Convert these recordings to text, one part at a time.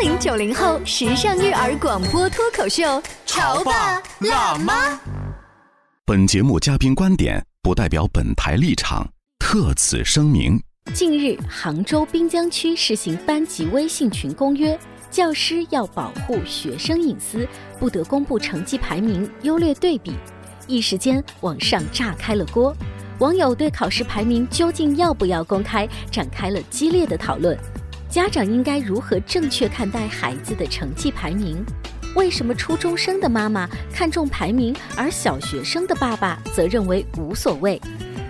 零九零后时尚育儿广播脱口秀，潮爸辣妈。本节目嘉宾观点不代表本台立场，特此声明。近日，杭州滨江区实行班级微信群公约，教师要保护学生隐私，不得公布成绩排名、优劣对比。一时间，网上炸开了锅，网友对考试排名究竟要不要公开展开了激烈的讨论。家长应该如何正确看待孩子的成绩排名？为什么初中生的妈妈看重排名，而小学生的爸爸则认为无所谓？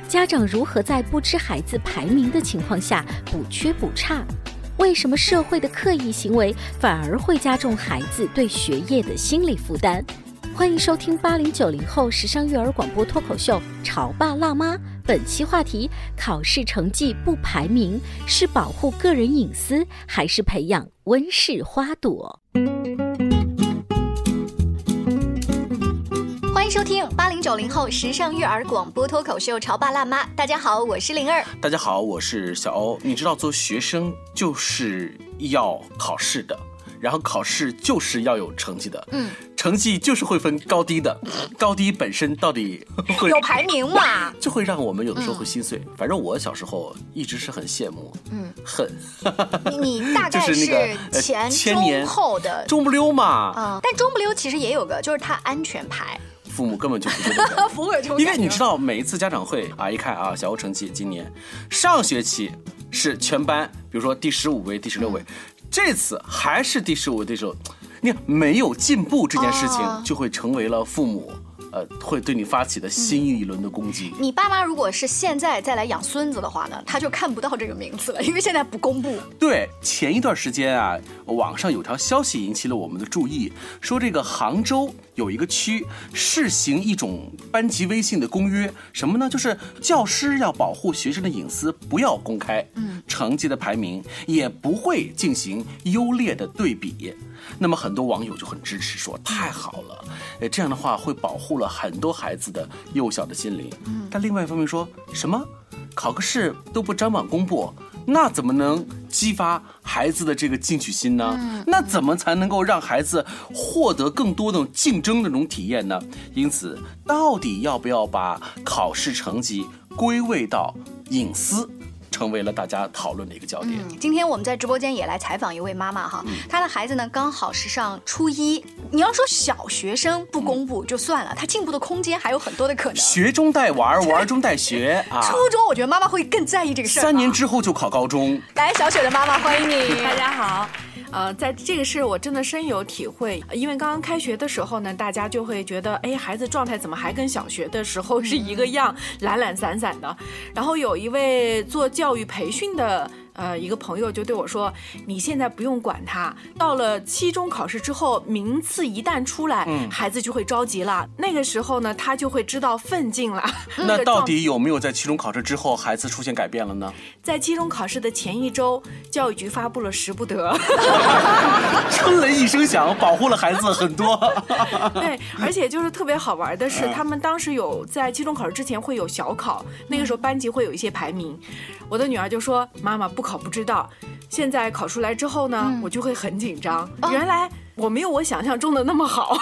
家长如何在不知孩子排名的情况下补缺补差？为什么社会的刻意行为反而会加重孩子对学业的心理负担？欢迎收听八零九零后时尚育儿广播脱口秀《潮爸辣妈》。本期话题：考试成绩不排名是保护个人隐私，还是培养温室花朵？欢迎收听八零九零后时尚育儿广播脱口秀《潮爸辣妈》。大家好，我是灵儿。大家好，我是小欧。你知道，做学生就是要考试的。然后考试就是要有成绩的，嗯，成绩就是会分高低的，高低本身到底 会有排名嘛？就会让我们有的时候会心碎。反正我小时候一直是很羡慕，嗯，恨。你大 概是前中后的中不溜嘛？啊，但中不溜其实也有个，就是它安全牌。父母根本就不觉得，父母因为你知道，每一次家长会啊，一看啊，小欧成绩今年上学期是全班，比如说第十五位、第十六位。这次还是第十五对手，你看没有进步这件事情，就会成为了父母。呃，会对你发起的新一轮的攻击。你爸妈如果是现在再来养孙子的话呢，他就看不到这个名字了，因为现在不公布。对，前一段时间啊，网上有条消息引起了我们的注意，说这个杭州有一个区试行一种班级微信的公约，什么呢？就是教师要保护学生的隐私，不要公开成绩的排名，也不会进行优劣的对比。那么很多网友就很支持，说太好了，哎，这样的话会保护了很多孩子的幼小的心灵。嗯，但另外一方面说什么，考个试都不张榜公布，那怎么能激发孩子的这个进取心呢？那怎么才能够让孩子获得更多的竞争的那种体验呢？因此，到底要不要把考试成绩归位到隐私？成为了大家讨论的一个焦点。今天我们在直播间也来采访一位妈妈哈，她的孩子呢刚好是上初一。你要说小学生不公布就算了，他进步的空间还有很多的可能。学中带玩，玩中带学 啊。初中我觉得妈妈会更在意这个事儿。三年之后就考高中。来，小雪的妈妈欢迎你，大家好。呃，在这个事我真的深有体会，因为刚刚开学的时候呢，大家就会觉得，哎，孩子状态怎么还跟小学的时候是一个样，懒懒散散的。然后有一位做教育培训的。呃，一个朋友就对我说：“你现在不用管他，到了期中考试之后，名次一旦出来，孩子就会着急了。那个时候呢，他就会知道奋进了。那到底有没有在期中考试之后，孩子出现改变了呢？在期中考试的前一周，教育局发布了十不得，春雷一声响，保护了孩子很多。对，而且就是特别好玩的是，他们当时有在期中考试之前会有小考，那个时候班级会有一些排名。我的女儿就说：妈妈不。考不知道，现在考出来之后呢，我就会很紧张。原来我没有我想象中的那么好。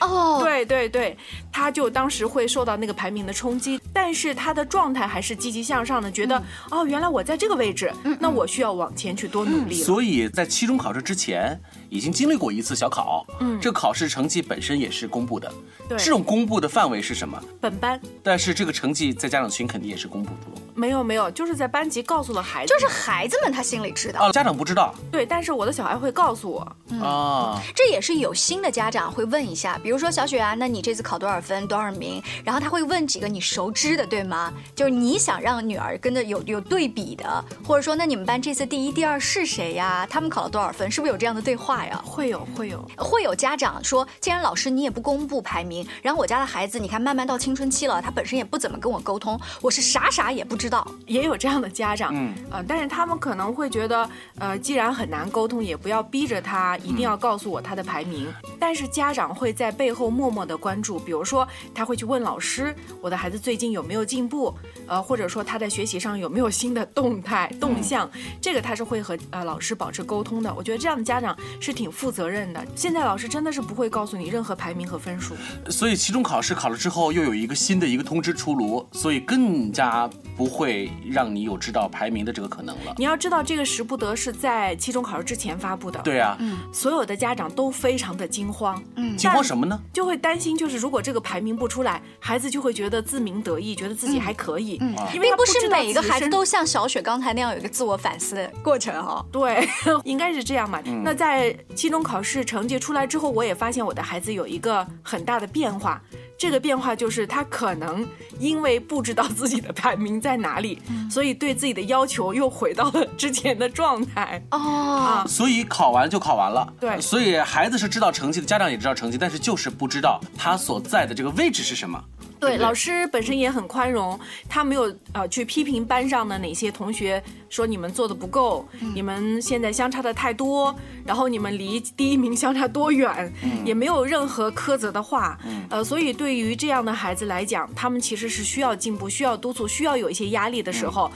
哦，对对对，他就当时会受到那个排名的冲击，但是他的状态还是积极向上的，觉得哦，原来我在这个位置，那我需要往前去多努力。所以在期中考试之前，已经经历过一次小考，嗯，这考试成绩本身也是公布的。对，这种公布的范围是什么？本班。但是这个成绩在家长群肯定也是公布的。没有没有，就是在班级告诉了孩子，就是孩子们他心里知道，哦，家长不知道。对，但是我的小孩会告诉我。啊，这也是有新的家长会问一下，比如说小雪啊，那你这次考多少分，多少名？然后他会问几个你熟知的，对吗？就是你想让女儿跟着有有对比的，或者说那你们班这次第一、第二是谁呀？他们考了多少分？是不是有这样的对话呀？会有会有会有家长说，既然老师你也不公布排名，然后我家的孩子你看慢慢到青春期了，他本身也不怎么跟我沟通，我是啥啥也不知道，也有这样。这样的家长，嗯，呃，但是他们可能会觉得，呃，既然很难沟通，也不要逼着他一定要告诉我他的排名。但是家长会在背后默默的关注，比如说他会去问老师，我的孩子最近有没有进步，呃，或者说他在学习上有没有新的动态动向，这个他是会和呃老师保持沟通的。我觉得这样的家长是挺负责任的。现在老师真的是不会告诉你任何排名和分数。所以期中考试考了之后，又有一个新的一个通知出炉，所以更加不会让你有知道排名的这个可能了。你要知道，这个时不得是在期中考试之前发布的。对啊，所有的家长都非常的惊慌，嗯，惊慌什么呢？就会担心，就是如果这个排名不出来，孩子就会觉得自鸣得意，觉得自己还可以，嗯，因为并不是每个孩子都像小雪刚才那样有一个自我反思的过程哈、对，应该是这样嘛。那在期中考试成绩出来之后，我也发现我的孩子有一个很大的变化。这个变化就是他可能因为不知道自己的排名在哪里，所以对自己的要求又回到了之前的状态。哦，所以考完就考完了。对所以孩子是知道成绩的，家长也知道成绩，但是就是不知道他所在的这个位置是什么。对，对对老师本身也很宽容，他没有呃去批评班上的哪些同学，说你们做的不够，你们现在相差的太多，然后你们离第一名相差多远，也没有任何苛责的话。呃，所以对于这样的孩子来讲，他们其实是需要进步、需要督促、需要有一些压力的时候，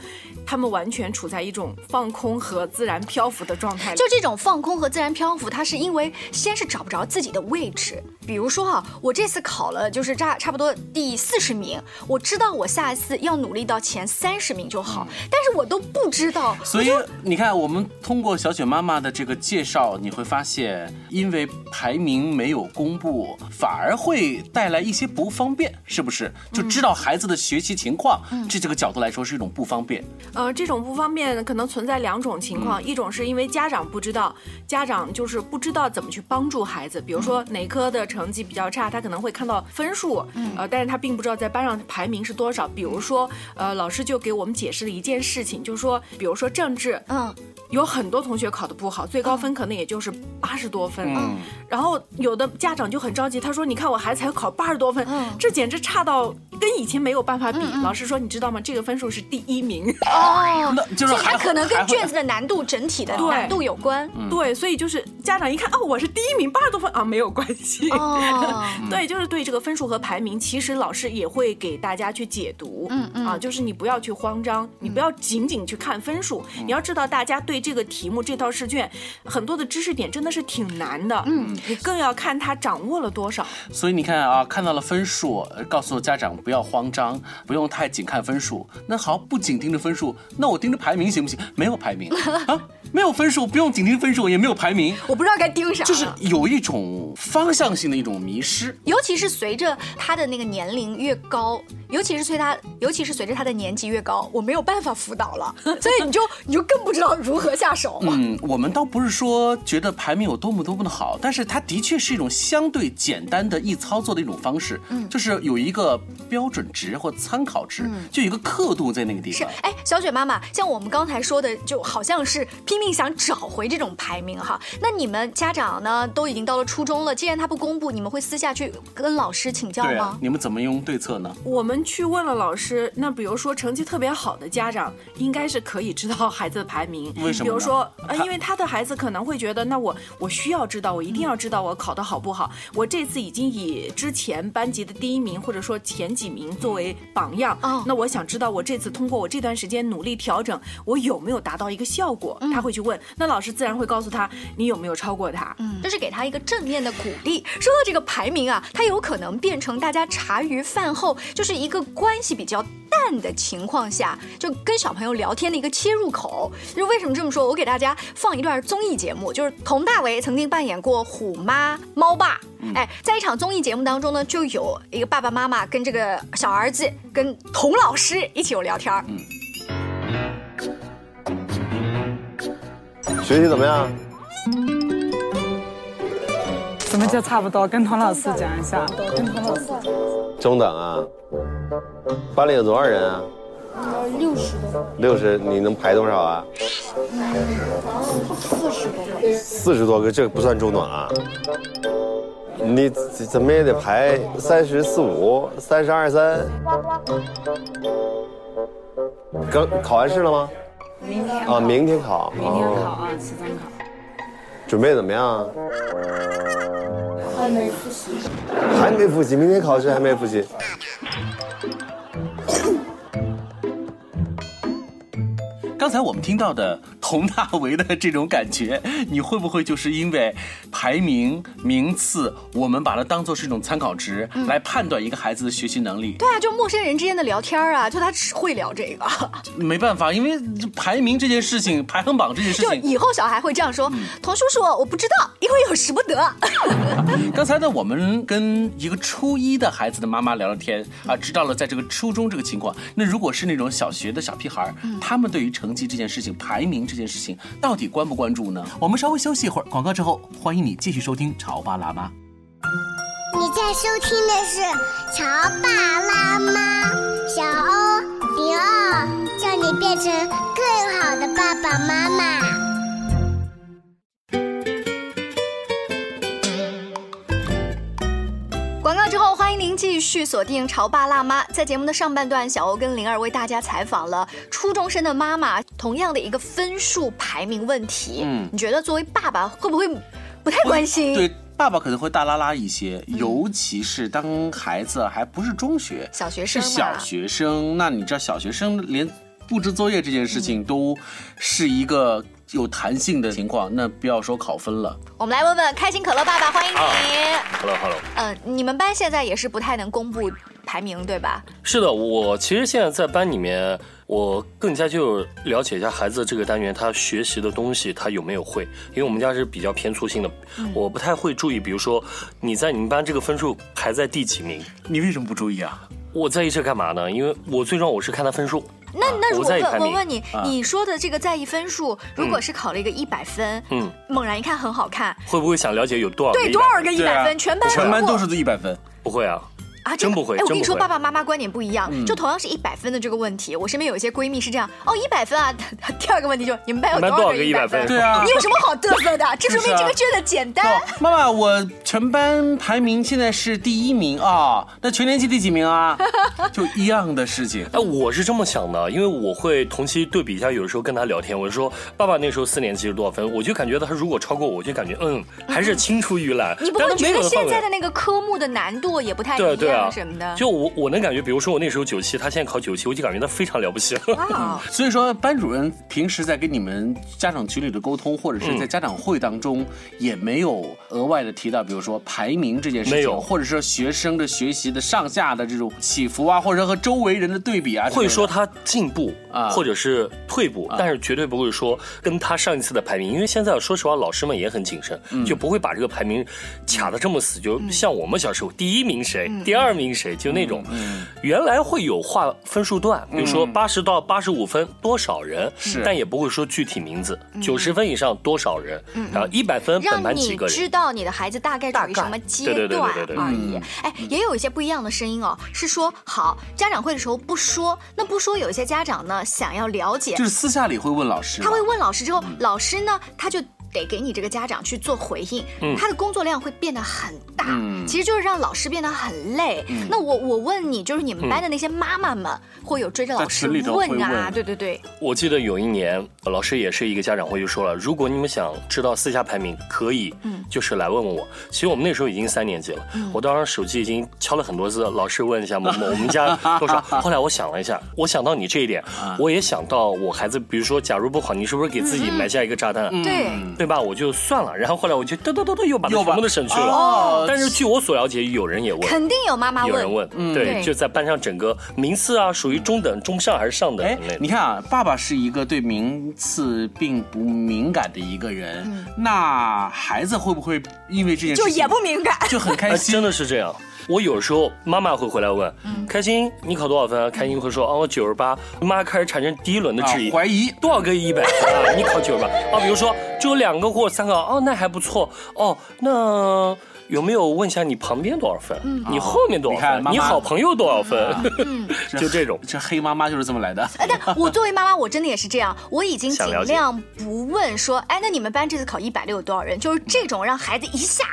他们完全处在一种放空和自然漂浮的状态。就这种放空和自然漂浮，他是因为先是找不着自己的位置。比如说啊，我这次考了就是差差不多第四十名，我知道我下一次要努力到前三十名就好，但是我都不知道。所以你看，我们通过小雪妈妈的这个介绍，你会发现，因为排名没有公布，反而会带来一些不方便，是不是？就知道孩子的学习情况，这这个角度来说是一种不方便。呃，这种不方便可能存在两种情况，一种是因为家长不知道，家长就是不知道怎么去帮助孩子，比如说哪科的成绩比较差，他可能会看到分数，呃，但是他并不知道在班上排名是多少。比如说，呃，老师就给我们解释了一件事情，就是说，比如说政治，嗯，有很多同学考得不好，最高分可能也就是八十多分。嗯。然后有的家长就很着急，他说：“你看我孩子才考八十多分，嗯。这简直差到跟以前没有办法比。老师说：“你知道吗？这个分数是第一名。哦，那就是它还可能跟卷子的难度整体的难度有关。对，所以就是家长一看，哦，我是第一名，八十多分啊，没有关系。哦，对，就是对这个分数和排名，其实老师也会给大家去解读，嗯嗯啊，就是你不要去慌张，你不要仅仅去看分数，你要知道大家对这个题目这套试卷很多的知识点真的是挺难的，嗯，你更要看他掌握了多少。所以你看啊，看到了分数，呃告诉家长不要慌张，不用太紧看分数。那好，不紧盯着分数，那我盯着排名行不行？没有排名 啊，没有分数，不用紧盯分数，也没有排名，我不知道该盯啥，就是有一种方向性的一种迷失。尤其是随着他的那个年龄越高，尤其是随他，尤其是随着他的年纪越高，我没有办法辅导了，所以你就你就更不知道如何下手。嗯，我们倒不是说觉得排名有多么多么的好，但是它的确是一种相对简单的易操作的一种方式，嗯，就是有一个标准值或参考值，就有一个刻度在那个地方。，是哎，小雪妈妈，像我们刚才说的，就好像是拼命想找回这种排名哈。那你们家长呢，都已经到了初中了，既然他不公布，你们会私下去跟老师请教吗，？你们怎么用对策呢？我们去问了老师，那比如说成绩特别好的家长，应该是可以知道孩子的排名。为什么比如说，呃，因为他的孩子可能会觉得，那我我需要知道，我一定要知道我考得好不好。我这次已经以之前班级的第一名或者说前几名作为榜样，哦那我想知道我这次通过我这段时间努力调整，我有没有达到一个效果？他会去问，那老师自然会告诉他你有没有超过他。嗯，这是给他一个正面的鼓励。说到这个排名啊，它有可能变成大家茶余饭后就是一个关系比较淡的情况下，就跟小朋友聊天的一个切入口。就是为什么这么说？我给大家放一段综艺节目，就是佟大为曾经扮演过虎妈猫爸。哎，在一场综艺节目当中呢，就有一个爸爸妈妈跟这个小儿子跟佟老师一起有聊天儿。学习怎么样？怎么就差不多？跟童老师讲一下。中等啊。班里有多少人啊？六十多，六十，你能排多少啊？四十多个。四十多个，这不算中等啊。你怎怎么也得排三十四五、三十二三。刚考完试了吗？明天啊，明天考。明天考哦。啊，期中考。准备怎么样啊？还还没复习。还没复习，明天考试还没复习。刚才我们听到的佟大为的这种感觉，你会不会就是因为排名、名次，我们把它当做是一种参考值、来判断一个孩子的学习能力？对啊，就陌生人之间的聊天啊，就他只会聊这个，没办法，因为排名这件事情、排行榜这件事情，就以后小孩会这样说：“童叔叔，我不知道，因为有使不得。刚才呢，我们跟一个初一的孩子的妈妈聊聊天啊，知道了在这个初中这个情况。那如果是那种小学的小屁孩儿，他们对于成绩这件事情、排名这这件事情，到底关不关注呢？我们稍微休息一会儿，广告之后，欢迎你继续收听《潮爸辣妈》。你在收听的是《潮爸辣妈》，小欧迪奥，叫你变成更好的爸爸妈妈。”之后，欢迎您继续锁定《潮爸辣妈》。在节目的上半段，小欧跟灵儿为大家采访了初中生的妈妈，同样的一个分数排名问题。嗯你觉得作为爸爸会不会不太关心？对，爸爸可能会大拉拉一些，尤其是当孩子还不是中学，小学生是小学生。那你知道小学生连布置作业这件事情都是一个有弹性的情况，那不要说考分了。我们来问问开心可乐爸爸，欢迎你。Hello Hello，嗯、你们班现在也是不太能公布排名，对吧？是的，我其实现在在班里面，我更加就了解一下孩子这个单元他学习的东西他有没有会，因为我们家是比较偏粗心的，我不太会注意，比如说你在你们班这个分数排在第几名，你为什么不注意啊？我在意这干嘛呢？因为我最重要我是看他分数。那那如我果问我问你，啊。你说的这个在意分数，如果是考了一个一百分，嗯，猛然一看很好看，会不会想了解有多少对，多少个一百分，全班全班都是一百分。不会啊，啊，真不会哎，我跟你说，爸爸妈妈观点不一样。就同样是一百分的这个问题，我身边有一些闺蜜是这样，哦，一百分啊。第二个问题就是你们班有多少个一百100分对啊你有什么好嘚瑟的？这说明这个卷子简单。妈妈，我全班排名现在是第一名啊，那全年级第几名啊？就一样的事情。哎，我是这么想的，因为我会同期对比一下，有的时候跟他聊天，我就说爸爸那时候四年级是多少分，我就感觉到他如果超过我，我就感觉嗯还是青出于蓝。你不会觉得现在的那个科目的难度也不太一对啊对啊。什么的？就我我能感觉，比如说我那时候九七，他现在考九七，我就感觉他非常了不起。哇，所以说，班主任平时在跟你们家长群里的沟通，或者是在家长会当中，也没有额外的提到，比如说排名这件事情，没有。或者说学生的学习的上下的这种起伏啊，或者和周围人的对比啊，会说他进步啊。或者是退步，但是绝对不会说跟他上一次的排名，因为现在说实话，老师们也很谨慎，嗯。就不会把这个排名卡的这么死。就像我们小时候，第一名谁，嗯。第二名谁，就那种。原来会有划分数段，比如说八十到八十五分多少人，但也不会说具体名字。九十分以上多少人，然后一百分本让你班几个人。知道你的孩子大概处于什么阶对对对段对对对而已。哎，也有一些不一样的声音哦，是说好家长会的时候不说，那不说有一些家长呢想要了解就，是私下里会问老师，他会问老师之后，嗯老师呢他就。得给你这个家长去做回应，嗯。他的工作量会变得很大，嗯。其实就是让老师变得很累。那我我问你，就是你们班的那些妈妈们，会有追着老师问。啊？问对对对，我记得有一年，呃老师也是一个家长会就说了，如果你们想知道私下排名，可以，就是来问问我。其实我们那时候已经三年级了，我当时手机已经敲了很多次，老师问一下某某 我们家多少。后来我想了一下，我想到你这一点，我也想到我孩子，比如说，假如不好，你是不是给自己埋下一个炸弹？对，对吧？我就算了，然后后来我就嘚嘚嘚嘚又把它又把全部都省去了。哦但是据我所了解，有人也问，肯定有妈妈问有人。问，对对，就在班上整个名次啊，属于中等、中上还是上等哎那，你看啊，爸爸是一个对名次并不敏感的一个人，嗯那孩子会不会因为这件事情就也不敏感，就很开哎，心？真的是这样。我有时候妈妈会回来问，嗯开心你考多少分啊？开心会说，哦，我九十八。妈开始产生第一轮的质疑，啊怀疑多少个一百分啊？你考九十八啊？比如说只有两个或三个，哦，那还不错。哦，那有没有问一下你旁边多少分？你后面多少分？你妈妈你好朋友多少分？嗯 就这种。这黑妈妈就是这么来的。哎，但我作为妈妈，我真的也是这样，我已经尽量不问说，哎，那你们班这次考一百六有多少人？就是这种让孩子一下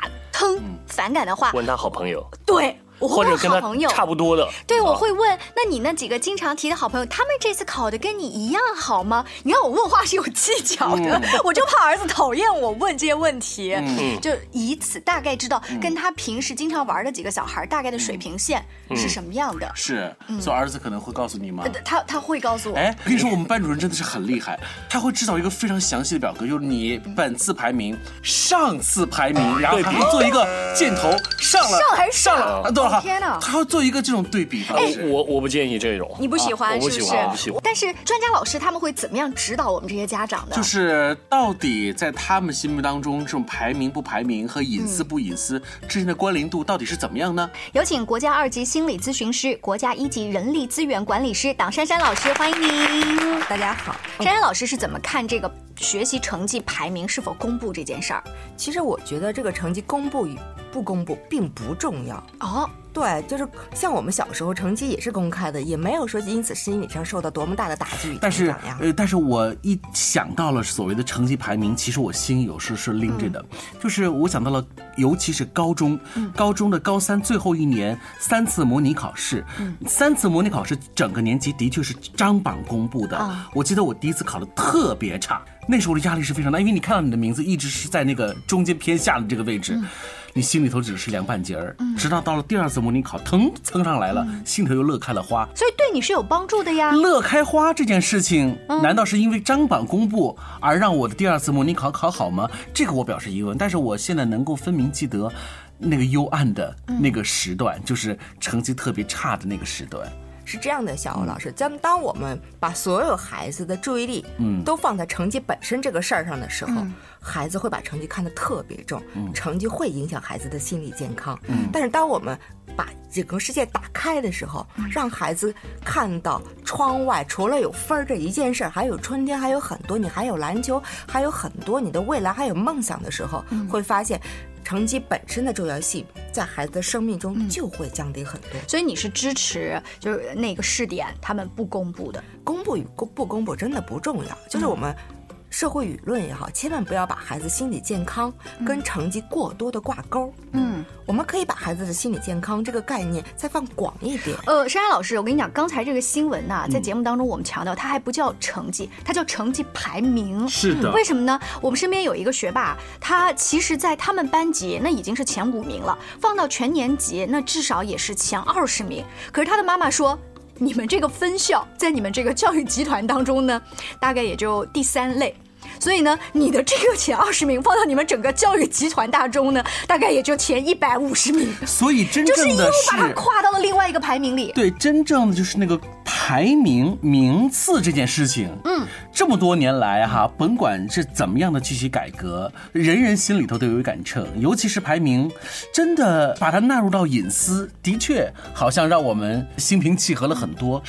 腾反感的话，问他好朋友，对我会或者跟他问好朋友。差不多的。对，我啊。会问，那你那几个经常提的好朋友，他们这次考的跟你一样好吗？你看我问话是有技巧的，我就怕儿子讨厌我问这些问题，嗯。就以此大概知道跟他平时经常玩的几个小孩大概的水平线嗯。是什么样的。是，所以儿子可能会告诉你吗？呃？他他会告诉我，哎，我跟你说，我们班主任真的是很厉害，他会制造一个非常详细的表格，就是你本次排名、上次排名，然后做一个箭头上了，上还是上了，上啊对了哈，天哪他要做一个这种对比方式。我我不建议这种，你不喜欢啊我不是不是？喜欢，我不喜欢。但是专家老师他们会怎么样指导我们这些家长呢？就是到底在他们心目当中，这种排名不排名和隐私不隐私之间的关联度到底是怎么样呢？有请国家二级心理咨询师、国家一级人力资源管理师党珊珊老师，欢迎您。大家好，珊珊老师是怎么看这个学习成绩排名是否公布这件事儿？其实我觉得这个成绩公布与不公布并不重要。哦，对，就是像我们小时候成绩也是公开的，也没有说因此心理上受到多么大的打击但是。呃，但是我一想到了所谓的成绩排名，其实我心有时是拎着的，就是我想到了，尤其是高中，高中的高三最后一年三次模拟考试，三次模拟考试整个年级的确是张榜公布的。啊我记得我第一次考的特别差，那时候的压力是非常大，因为你看到你的名字一直是在那个中间偏下的这个位置。你心里头只是凉半截儿，直到到了第二次模拟考，腾蹭上来了，心头又乐开了花。所以对你是有帮助的呀。乐开花这件事情，难道是因为张榜公布而让我的第二次模拟考考好吗？这个我表示疑问。但是我现在能够分明记得，那个幽暗的那个时段，就是成绩特别差的那个时段。是这样的，小欧老师，咱们当我们把所有孩子的注意力，嗯都放在成绩本身这个事儿上的时候，孩子会把成绩看得特别重，成绩会影响孩子的心理健康。但是当我们把整个世界打开的时候，让孩子看到窗外除了有分儿这一件事儿，还有春天，还有很多，你还有篮球，还有很多你的未来，还有梦想的时候，会发现。成绩本身的重要性，在孩子的生命中就会降低很多。所以你是支持就是那个试点他们不公布的？公布与公不公布真的不重要，就是我们社会舆论也好，千万不要把孩子心理健康跟成绩过多的挂钩。嗯，我们可以把孩子的心理健康这个概念再放广一点。呃，珊珊老师，我跟你讲，刚才这个新闻呐、在节目当中我们强调，它还不叫成绩，它叫成绩排名。是的为什么呢？我们身边有一个学霸，他其实，在他们班级那已经是前五名了，放到全年级那至少也是前二十名。可是他的妈妈说。你们这个分校在你们这个教育集团当中呢，大概也就第三类。所以呢，你的这个前二十名放到你们整个教育集团大中呢，大概也就前一百五十名，所以真就是又正的把它。跨到了另外一个排名里。对，真正的就是那个排名名次这件事情，嗯，这么多年来哈，甭管是怎么样的具体改革，人人心里头都有一杆秤，尤其是排名，真的把它纳入到隐私，的确好像让我们心平气和了很多。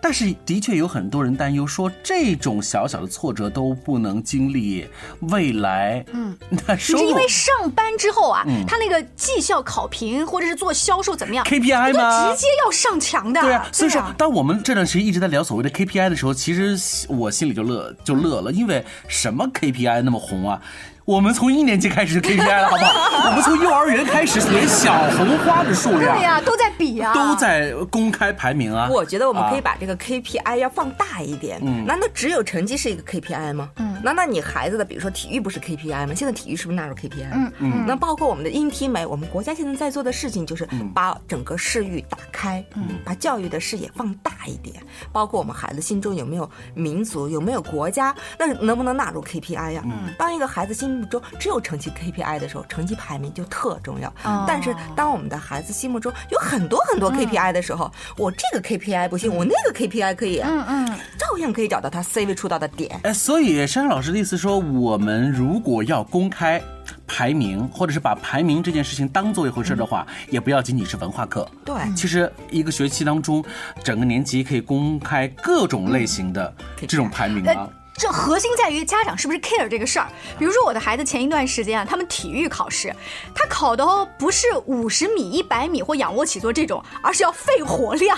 但是的确有很多人担忧说，这种小小的挫折都不能经历，未来，嗯，那是因为上班之后啊，嗯。他那个绩效考评或者是做销售怎么样 KPI 那吗？直接要上墙的。对啊，所以说啊，当我们这段时间一直在聊所谓的 KPI 的时候，其实我心里就乐就乐了，因为什么 KPI 那么红啊？我们从一年级开始就 KPI 了，好不好？我们从幼儿园开始写小红花的数量对呀、都在比啊，都在公开排名啊。我觉得我们可以啊把这个 KPI 要放大一点。嗯难道只有成绩是一个 KPI 吗？嗯难道你孩子的，比如说体育不是 KPI 吗？现在体育是不是纳入 KPI？嗯嗯那包括我们的音体美，我们国家现在在做的事情就是把整个视域打开，嗯把教育的视野放大一点。包括我们孩子心中有没有民族，有没有国家，那能不能纳入 KPI 呀、嗯当一个孩子心目中只有成绩 KPI 的时候，成绩排名就特重要。哦但是当我们的孩子心目中有很多很多 KPI 的时候，我这个 KPI 不行，我那个 KPI 可以，嗯嗯，照样可以找到他 C 位出道的点。哎，所以珊珊老师的意思说，我们如果要公开排名，或者是把排名这件事情当做一回事的话，也不要仅仅是文化课。对其实一个学期当中，整个年级可以公开各种类型的这种排名啊呃。这核心在于家长是不是 care 这个事儿。比如说我的孩子前一段时间啊，他们体育考试，他考的哦不是五十米、一百米或仰卧起坐这种，而是要肺活量。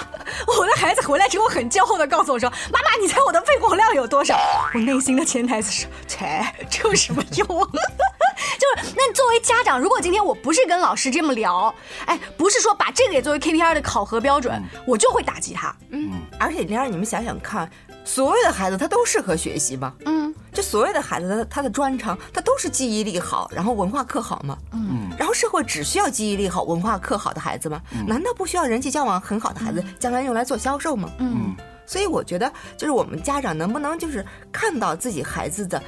我的孩子回来之后很骄傲的告诉我说：“妈妈，你猜我的肺活量有多少？” 我内心的潜台词是：切，这有什么用？就是那作为家长，如果今天我不是跟老师这么聊，哎，不是说把这个也作为 KPI 的考核标准，我就会打击他。嗯，而且玲儿，你们想想看，所有的孩子他都适合学习吗？嗯，就所有的孩子他他的专长，他都是记忆力好，然后文化课好吗？嗯，然后社会只需要记忆力好、文化课好的孩子吗？难道不需要人际交往很好的孩子，将来用来做销售吗？嗯，所以我觉得，就是我们家长能不能就是看到自己孩子的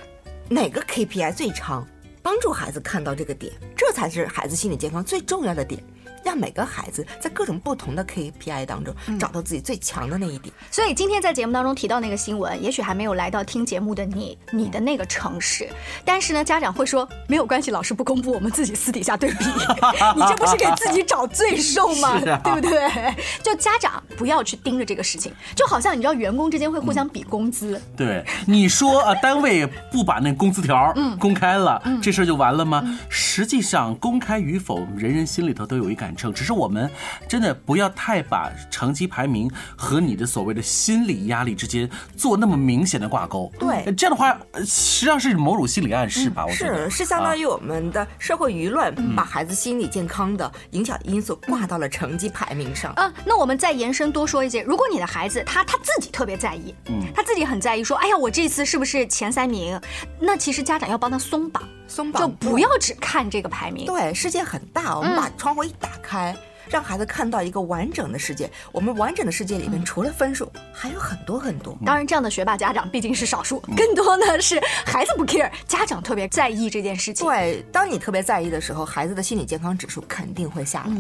哪个 KPI 最长，帮助孩子看到这个点，这才是孩子心理健康最重要的点。让每个孩子在各种不同的 KPI 当中找到自己最强的那一点。所以今天在节目当中提到那个新闻，也许还没有来到听节目的你，你的那个城市。但是呢，家长会说没有关系，老师不公布，我们自己私底下对比。你这不是给自己找罪受吗？对不对？就家长不要去盯着这个事情，就好像你知道员工之间会互相比工资。对，你说啊，单位不把那工资条公开了，这事儿就完了吗？实际上，公开与否，人人心里头都有一感。只是我们真的不要太把成绩排名和你的所谓的心理压力之间做那么明显的挂钩。对，这样的话实际上是某种心理暗示吧？我是是相当于我们的社会舆论把孩子心理健康的影响因素挂到了成绩排名上。嗯，那我们再延伸多说一些，如果你的孩子他他自己特别在意，嗯，他自己很在意，说哎呀我这次是不是前三名？那其实家长要帮他松绑。松绑就不要只看这个排名。对，世界很大，我们把窗户一打开，让孩子看到一个完整的世界。我们完整的世界里面，除了分数，还有很多很多。当然，这样的学霸家长毕竟是少数，更多呢是孩子不 care，家长特别在意这件事情。对，当你特别在意的时候，孩子的心理健康指数肯定会下来。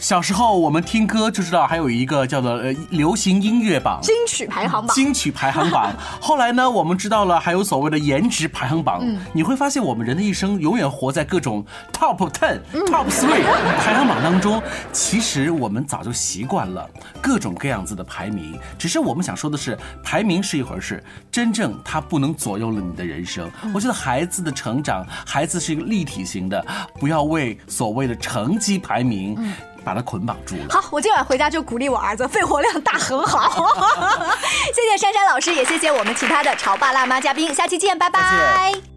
小时候我们听歌就知道，还有一个叫做呃流行音乐榜、金曲排行榜、金曲排行榜。后来呢，我们知道了还有所谓的颜值排行榜。你会发现，我们人的一生永远活在各种 top ten、top three 排行榜当中。其实我们早就习惯了各种各样子的排名，只是我们想说的是，排名是一回事，真正它不能左右了你的人生。我觉得孩子的成长，孩子是一个立体型的，不要为所谓的成绩排名。把他捆绑住了。好，我今晚回家就鼓励我儿子，肺活量大很好。谢谢珊珊老师，也谢谢我们其他的潮爸辣妈嘉宾，下期见，拜拜。